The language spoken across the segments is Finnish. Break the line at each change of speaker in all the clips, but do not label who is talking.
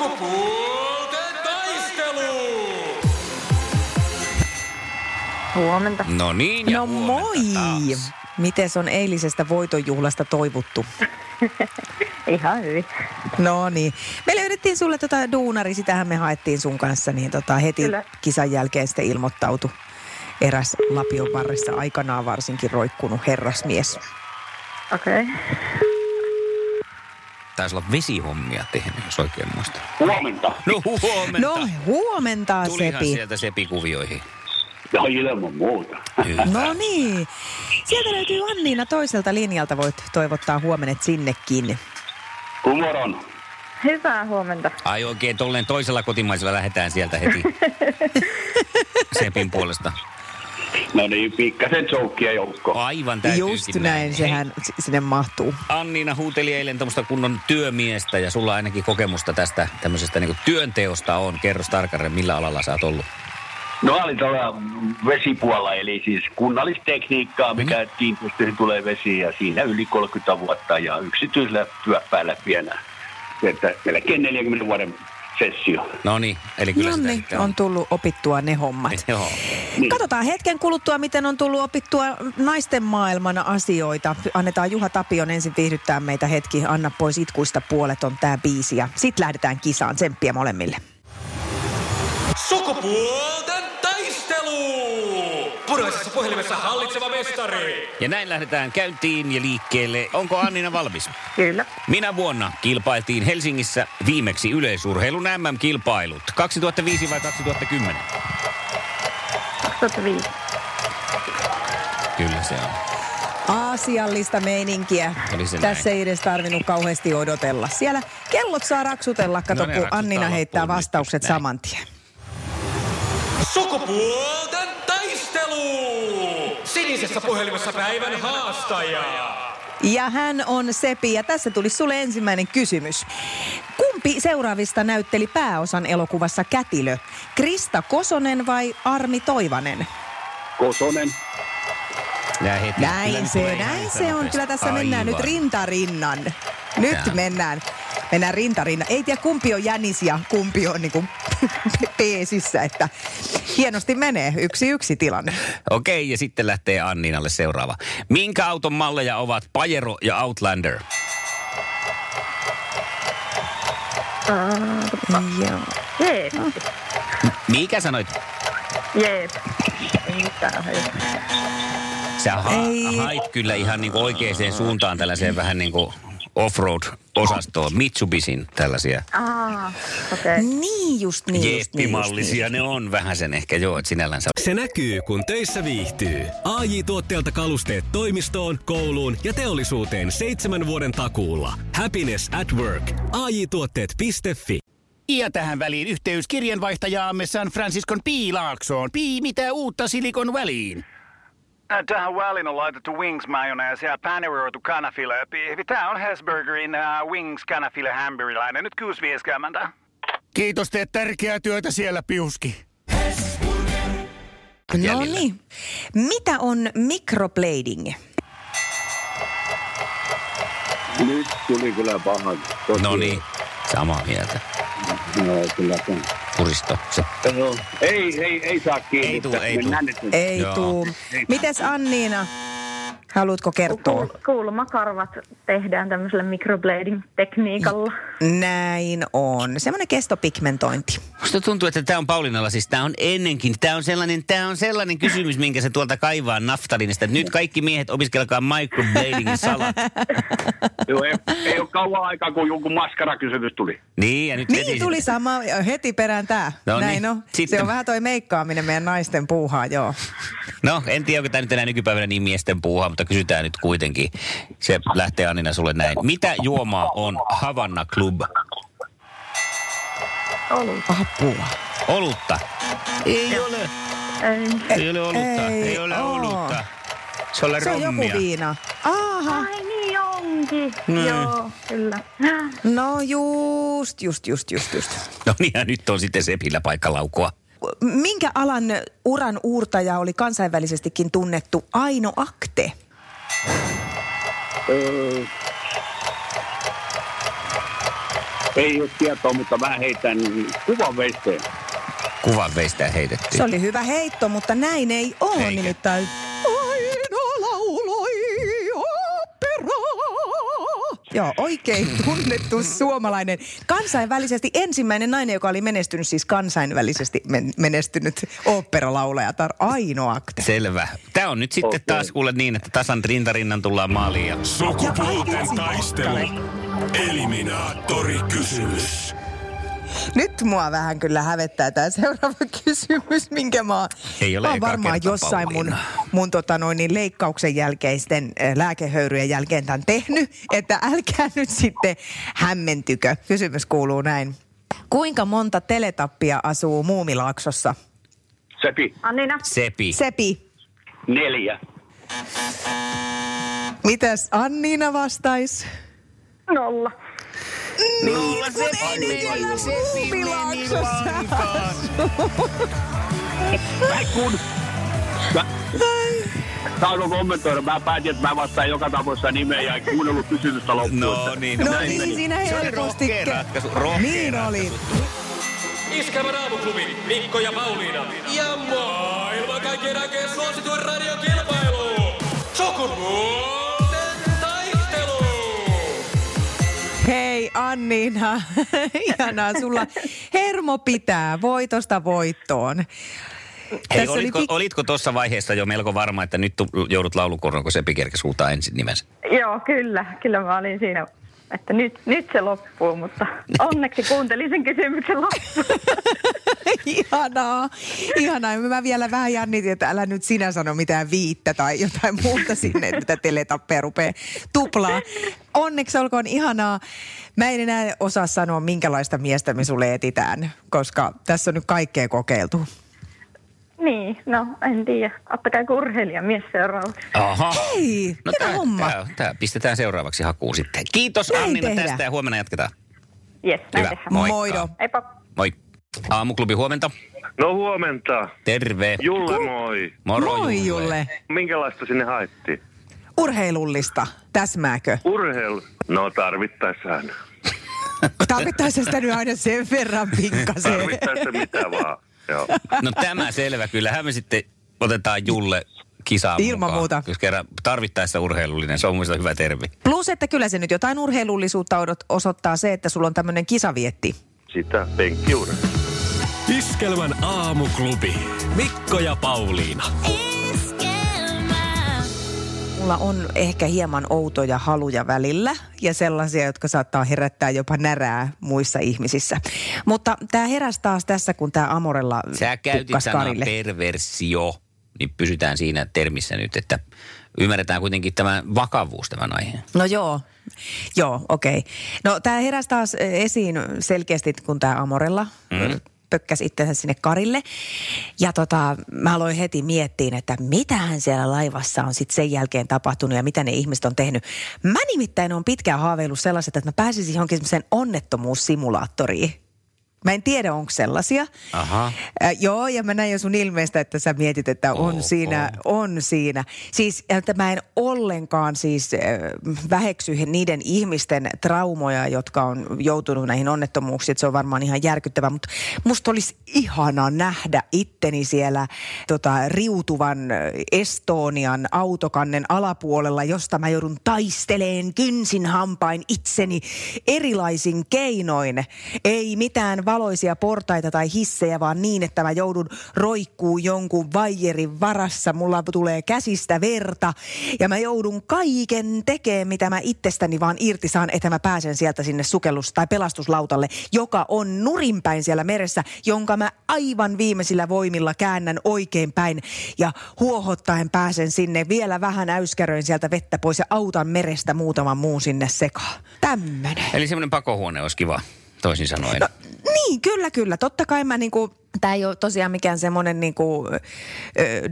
Sukupuolten taistelu!
Huomenta.
No niin, ja
No
huomenta
moi!
taas.
Mites on eilisestä voitonjuhlasta toivuttu?
Ihan hyvin.
No niin. Me löydettiin sulle tota duunari, sitähän me haettiin sun kanssa, niin tota heti
Kyllä.
kisan jälkeen sitten ilmoittautu eräs Lapion varressa aikanaan varsinkin roikkunut herrasmies.
Okei. Okay.
Taisi olla vesihommia tehnyt, jos oikein muistan.
Huomenta.
No huomenta.
No huomenta
Tulihan
Sepi.
sieltä Sepi-kuvioihin.
Ja ilman muuta.
Hyvä.
No niin. Sieltä löytyy Anniina toiselta linjalta. Voit toivottaa huomenet sinnekin.
Humoron.
Hyvää huomenta.
Ai oikein tolleen toisella kotimaisella lähdetään sieltä heti. Sepin puolesta.
No niin, pikkasen joukkia joukko.
Aivan täytyykin
Just näin,
Hei,
sehän s- sinne mahtuu.
Anniina huuteli eilen tämmöistä kunnon työmiestä ja sulla ainakin kokemusta tästä tämmöisestä niin työnteosta on. Kerros tarkalleen, millä alalla sä oot ollut.
No olin tuolla vesipuolella, eli siis kunnallistekniikkaa, mikä kiinteistöihin tulee vesi ja siinä yli 30 vuotta ja yksityisellä työpäällä pienä. Että melkein 40 vuoden sessio.
No niin, eli kyllä
No
sitä sitten
on tullut opittua ne hommat.
Joo.
Niin.
Katsotaan hetken kuluttua, miten on tullut opittua naisten maailman asioita. Annetaan Juha Tapion ensin viihdyttää meitä hetki. Anna pois itkuista puolet on tää biisi ja sit lähdetään kisaan. Tsemppiä molemmille.
Sukupuolten taistelu! Punaisessa puhelimessa hallitseva mestari!
Ja näin lähdetään käyntiin ja liikkeelle. Onko Annina valmis?
Kyllä.
Minä vuonna kilpailtiin Helsingissä viimeksi yleisurheilun MM-kilpailut. 2005 vai 2010?
2005.
Kyllä se on.
Aasiallista meininkiä. Tässä
näin.
ei edes tarvinnut kauheasti odotella. Siellä kellot saa raksutella, kato
No
kun Annina heittää vastaukset saman tien.
Sukupuolten taistelu! Sinisessä puhelimessa päivän haastaja!
Ja hän on Sepi ja tässä tuli sulle ensimmäinen kysymys. Kumpi seuraavista näytteli pääosan elokuvassa Kätilö? Krista Kosonen vai Armi Toivanen?
Kosonen.
Näin, heti.
Näin se, näin se on. Kyllä tässä
Aivan.
mennään nyt rintarinnan. Nyt
Jaa.
mennään. Mennään rintarinnan. Ei tiedä kumpi on jänis ja kumpi on niin peesissä, että hienosti menee. Yksi yksi tilanne.
Okei, ja sitten lähtee Anninalle seuraava. Minkä auton malleja ovat Pajero ja Outlander?
Joo.
Jeep.
Mikä sanoit?
Hei.
Sä ha-
Ei.
hait kyllä ihan niin oikeaan suuntaan tällaiseen vähän niin kuin offroad-osastoon. Mitsubisin tällaisia
okei. Okay.
Niin just niin. just niin, just
jeppimallisia.
niin.
Ne on vähän sen ehkä joo, että sinällänsä.
Se näkyy, kun töissä viihtyy. ai tuotteelta kalusteet toimistoon, kouluun ja teollisuuteen seitsemän vuoden takuulla. Happiness at work. ai tuotteetfi
Ja tähän väliin yhteys kirjanvaihtajaamme San Franciscon Piilaaksoon. Pii, mitä uutta Silikon väliin?
Äh, Tähän väliin on laitettu wings mayonnaise ja paneroitu kanafila. Tämä on Hesburgerin uh, wings kanafila hamburilainen. Nyt 6.50.
Kiitos, teet tärkeää työtä siellä, Piuski.
No niin. Mitä on microblading?
Nyt tuli kyllä paha.
No niin, samaa mieltä.
No, kyllä Joo. Ei, ei, ei saa kiinni.
Ei tuu, ei tuu.
Ei tuu. Mites Anniina? Haluatko kertoa?
Kuul- Kulmakarvat tehdään tämmöisellä microblading-tekniikalla.
Näin on. Semmoinen kestopigmentointi.
Musta tuntuu, että tämä on Paulinalla, siis tämä on ennenkin, tämä on sellainen, tämä on sellainen kysymys, minkä se tuolta kaivaa naftalinista. Nyt kaikki miehet opiskelkaa microbladingin salat.
Joo, ei, ei ole kauan aikaa, kun joku maskarakysymys tuli.
Niin, ja nyt
Niin
heti-
tuli sama heti perään tää.
No
Näin
niin.
on.
Sitten-
Se on vähän toi meikkaaminen meidän naisten puuhaa, joo.
No, en tiedä, onko tämä nyt enää nykypäivänä niin miesten puuhaa, mutta kysytään nyt kuitenkin. Se lähtee Annina sulle näin. Mitä juomaa on Havanna Club?
Olut.
Apua.
Olutta. Ei ole.
Ei.
Ei ole olutta. Ei,
Ei
ole
oo.
olutta. Se on
Se on
rommia.
joku viina. Aha.
Ai niin onkin.
Niin.
Joo, kyllä.
No just, just, just, just, just.
No niin, ja nyt on sitten Sepillä paikka laukua.
Minkä alan uran uurtaja oli kansainvälisestikin tunnettu Aino Akte?
Öö, ei ole tietoa, mutta mä heitän kuvan veisteen.
Kuvan veistä heitettiin.
Se oli hyvä heitto, mutta näin ei ole
Eikä.
nimittäin. Joo, oikein tunnettu suomalainen. Kansainvälisesti ensimmäinen nainen, joka oli menestynyt, siis kansainvälisesti men- menestynyt oopperalaulajatar Aino Akte.
Selvä. Tämä on nyt sitten taas kuule niin, että tasan rintarinnan tullaan maaliin. Ja...
Sukupuolten taistelu. Eliminaattori kysymys.
Nyt mua vähän kyllä hävettää tämä seuraava kysymys, minkä mä, oon-
Ei ole
mä oon varmaan jossain mun,
Pauliina.
mun tota noin, niin leikkauksen jälkeisten äh, lääkehöyryjen jälkeen tämän tehnyt, että älkää nyt sitten hämmentykö. Kysymys kuuluu näin. Kuinka monta teletappia asuu Muumilaaksossa?
Sepi,
Annina.
Sepi.
Sepi,
neljä.
mitäs Anniina vastaisi?
Nolla.
Nolla
Muumilaaksossa.
Mä kun... Mä... Saanko kommentoida? Mä päätin, että mä vastaan joka tapauksessa nimeä ja en kuunnellut kysymystä loppuun.
No niin,
No
näin
niin,
meni.
siinä
Se oli
helposti
rohkea ratkaisu. Rohkea
Niin oli.
ratkaisu.
Iskävä raamuklubi, Mikko ja Pauliina. Ja maailman kaikkien aikeen suosituen radiokilpailu. Sukupuolten
Anniina, ihanaa sulla. Hermo pitää voitosta voittoon.
Hei,
Tässä oli
olitko,
pik-
olitko tuossa vaiheessa jo melko varma, että nyt tu- joudut laulukornoon, kun kerkesi huutaa ensin nimensä?
Joo, kyllä. Kyllä mä olin siinä, että nyt, nyt se loppuu, mutta onneksi kuuntelin sen kysymyksen loppuun.
Ihanaa, ihanaa. Mä vielä vähän jännitin, että älä nyt sinä sano mitään viittä tai jotain muuta sinne, että mitä teletappea rupeaa tuplaa. Onneksi olkoon ihanaa. Mä en enää osaa sanoa, minkälaista miestä me sulle etitään, koska tässä on nyt kaikkea kokeiltu.
Niin, no en tiedä. Ottakaa kuin urheilijamies seuraavaksi.
Aha.
Hei,
No tää,
homma.
tää, tää pistetään seuraavaksi hakuun sitten. Kiitos
Näin
Annina
tehdään.
tästä ja huomenna jatketaan.
Jes, näin
Hyvä.
tehdään.
Moikka.
Moido.
Eipä.
Moi. Aamuklubi huomenta.
No huomenta.
Terve.
Julle moi.
Moro
Moi Julle.
Minkälaista sinne haettiin?
Urheilullista. Täsmääkö?
Urheilu. No tarvittaessaan.
Tarvittaisiin sitä nyt aina sen verran pikkasen.
Tarvittaessa mitä vaan. Joo.
No tämä selvä. Kyllähän me sitten otetaan Julle kisaan
Ilman
mukaan.
muuta.
Jos kerran tarvittaessa urheilullinen, se on muista hyvä termi.
Plus, että kyllä se nyt jotain urheilullisuutta odot, osoittaa se, että sulla on tämmöinen kisavietti.
Sitä penkkiurheilu.
Iskelmän aamuklubi. Mikko ja Pauliina.
Mulla on ehkä hieman outoja haluja välillä ja sellaisia, jotka saattaa herättää jopa närää muissa ihmisissä. Mutta tämä heräsi taas tässä, kun tämä Amorella
Sä käytit sanaa
Karille.
perversio, niin pysytään siinä termissä nyt, että ymmärretään kuitenkin tämä vakavuus tämän aiheen.
No joo, joo, okei. Okay. No tämä heräsi taas eh, esiin selkeästi, kun tämä Amorella mm. Pökkäsi itsensä sinne Karille. Ja tota, mä aloin heti miettiä, että mitähän siellä laivassa on sitten sen jälkeen tapahtunut ja mitä ne ihmiset on tehnyt. Mä nimittäin on pitkään haaveillut sellaiset, että mä pääsisin johonkin semmoiseen onnettomuussimulaattoriin. Mä en tiedä, onko sellaisia.
Aha.
Äh, joo, ja mä näin jo sun ilmeestä, että sä mietit, että on
Oo,
siinä, on siinä. Siis, että mä en ollenkaan siis äh, väheksy niiden ihmisten traumoja, jotka on joutunut näihin onnettomuuksiin. Että se on varmaan ihan järkyttävää, mutta musta olisi ihana nähdä itteni siellä tota, riutuvan Estonian autokannen alapuolella, josta mä joudun taisteleen kynsin hampain itseni erilaisin keinoin. Ei mitään valoisia portaita tai hissejä, vaan niin, että mä joudun roikkuu jonkun vaijerin varassa. Mulla tulee käsistä verta ja mä joudun kaiken tekemään, mitä mä itsestäni vaan irti saan, että mä pääsen sieltä sinne sukellus- tai pelastuslautalle, joka on nurinpäin siellä meressä, jonka mä aivan viimeisillä voimilla käännän oikein päin ja huohottaen pääsen sinne vielä vähän äyskäröin sieltä vettä pois ja autan merestä muutaman muun sinne sekaan. Tämmönen.
Eli semmoinen pakohuone olisi kiva, toisin sanoen.
No, niin, kyllä, kyllä. Totta kai mä niinku, tämä ei ole tosiaan mikään semmoinen niinku,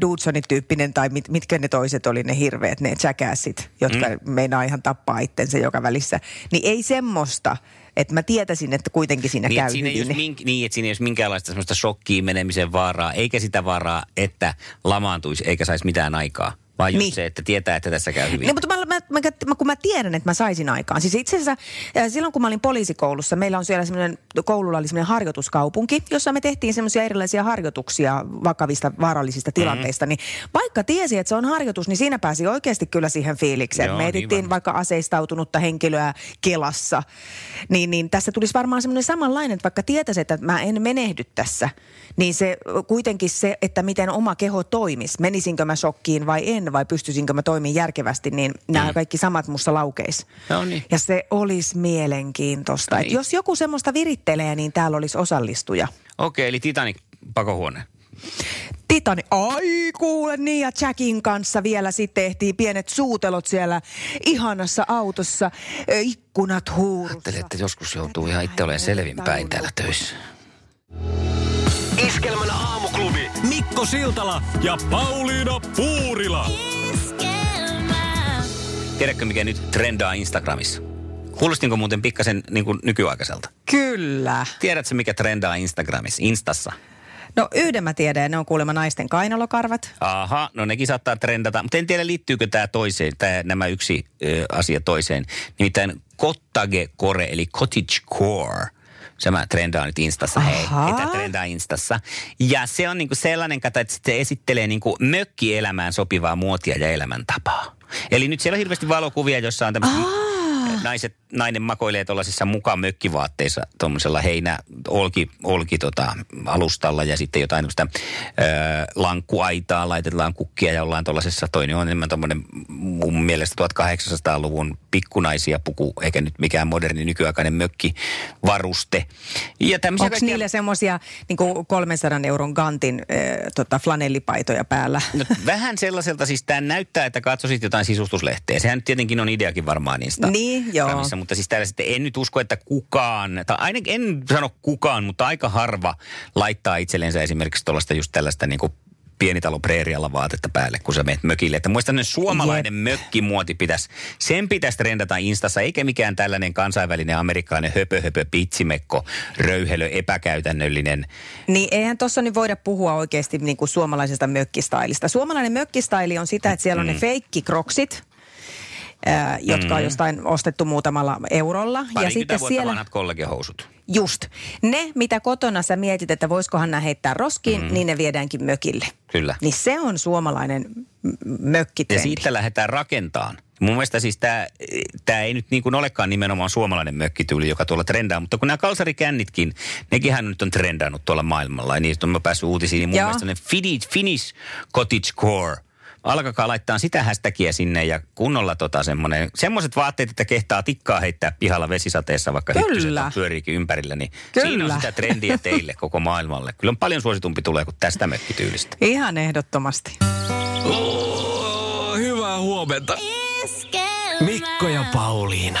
Dudsonin tyyppinen tai mit, mitkä ne toiset oli ne hirveät, ne jackassit, jotka mm. meinaa ihan tappaa itsensä joka välissä. Niin ei semmoista, että mä tietäisin, että kuitenkin siinä
Niin,
käy
siinä,
hyvin.
mink, niin, että siinä ei olisi minkäänlaista semmoista shokkiin menemisen vaaraa, eikä sitä vaaraa, että lamaantuisi eikä saisi mitään aikaa. Vaan just
Niin.
se, että tietää, että tässä käy hyvin.
Niin, mutta mä, mä, mä, mä, kun mä tiedän, että mä saisin aikaan. Siis itse asiassa silloin, kun mä olin poliisikoulussa, meillä on siellä semmoinen, koululla oli semmoinen harjoituskaupunki, jossa me tehtiin semmoisia erilaisia harjoituksia vakavista vaarallisista tilanteista.
Mhm.
Niin vaikka tiesi, että se on harjoitus, niin siinä pääsi oikeasti kyllä siihen fiilikseen.
Joo,
me
niin
etittiin
varmasti.
vaikka aseistautunutta henkilöä Kelassa. Niin, niin tässä tulisi varmaan semmoinen samanlainen, että vaikka tietäisi, että mä en menehdy tässä, niin se kuitenkin se, että miten oma keho toimisi. Menisinkö mä shokkiin vai en, vai pystyisinkö mä toimimaan järkevästi, niin nämä kaikki samat musta laukeis.
No niin.
Ja se olisi mielenkiintoista.
No niin.
jos joku semmoista virittelee, niin täällä olisi osallistuja.
Okei, eli Titanic pakohuone.
Titani, ai kuule niin ja Jackin kanssa vielä sitten tehtiin pienet suutelot siellä ihanassa autossa, ikkunat huurussa.
Ajattelin, että joskus joutuu ihan itse olemaan selvinpäin täällä töissä.
Iskelmän aamuklubi. Mikko Siltala ja Pauliina Puurila.
Tiedätkö, mikä nyt trendaa Instagramissa? Kuulostinko muuten pikkasen niin kuin nykyaikaiselta?
Kyllä.
Tiedätkö, mikä trendaa Instagramissa, Instassa?
No yhden mä tiedän, ja ne on kuulemma naisten kainalokarvat.
Aha, no nekin saattaa trendata, mutta en tiedä liittyykö tämä toiseen, tää, nämä yksi ö, asia toiseen. Nimittäin cottage core, eli cottage core. Se mä trendaan nyt Instassa, hei. Että trendaa Instassa. Ja se on niinku sellainen kata, että se esittelee niinku mökkielämään sopivaa muotia ja elämäntapaa. Eli nyt siellä on hirveästi valokuvia, joissa on tämmöiset naiset, nainen makoilee tuollaisissa mukaan mökkivaatteissa, tuommoisella heinä, olki, olki tota, alustalla ja sitten jotain tämmöistä lankkuaitaa, laitetaan kukkia ja ollaan tuollaisessa, toinen on enemmän tuommoinen mun mielestä 1800-luvun pikkunaisia puku, eikä nyt mikään moderni nykyaikainen mökkivaruste. Ja
Onko
kaikkia-
niillä semmoisia niin 300 euron gantin äh, tota, flanellipaitoja päällä?
No, vähän sellaiselta, siis tämä näyttää, että katsoisit jotain sisustuslehteä. Sehän nyt tietenkin on ideakin varmaan niistä.
Niin, joo.
Mutta siis täällä sitten en nyt usko, että kukaan, tai ainakin en sano kukaan, mutta aika harva laittaa itsellensä esimerkiksi tuollaista just tällaista niin kuin pienitalo preerialla vaatetta päälle, kun sä menet mökille. Että muista suomalainen mökkimuoti pitäisi, sen pitäisi trendata Instassa, eikä mikään tällainen kansainvälinen amerikkalainen höpö höpö pitsimekko, röyhelö, epäkäytännöllinen.
Niin eihän tuossa nyt voida puhua oikeasti niin kuin suomalaisesta mökkistailista. Suomalainen mökkistaili on sitä, että siellä on
Mm.
ne feikkikroksit, ää, jotka on jostain ostettu muutamalla eurolla. ja sitten
vuotta
siellä,
vanhat kollegehousut.
just, ne mitä kotona sä mietit, että voisikohan nämä heittää roskiin, mm. niin ne viedäänkin mökille.
Kyllä.
Niin se on suomalainen m-
Ja
mökkitrendi.
siitä lähdetään rakentamaan. Mun mielestä siis tämä tää ei nyt niin kuin olekaan nimenomaan suomalainen mökkityyli, joka tuolla trendaa, mutta kun nämä kalsarikännitkin, nekinhän nyt on trendannut tuolla maailmalla ja niistä on mä päässyt uutisiin, niin mun
Joo.
mielestä ne Finnish, Finnish Cottage Core, alkakaa laittaa sitä hashtagia sinne ja kunnolla tota semmoinen, semmoiset vaatteet, että kehtaa tikkaa heittää pihalla vesisateessa, vaikka
Kyllä.
pyöriikin ympärillä, niin siinä on
Kyllä.
sitä trendiä teille koko maailmalle. Kyllä on paljon suositumpi tulee kuin tästä mökkityylistä.
Ihan ehdottomasti.
Oh, hyvää huomenta. Mikko ja Pauliina.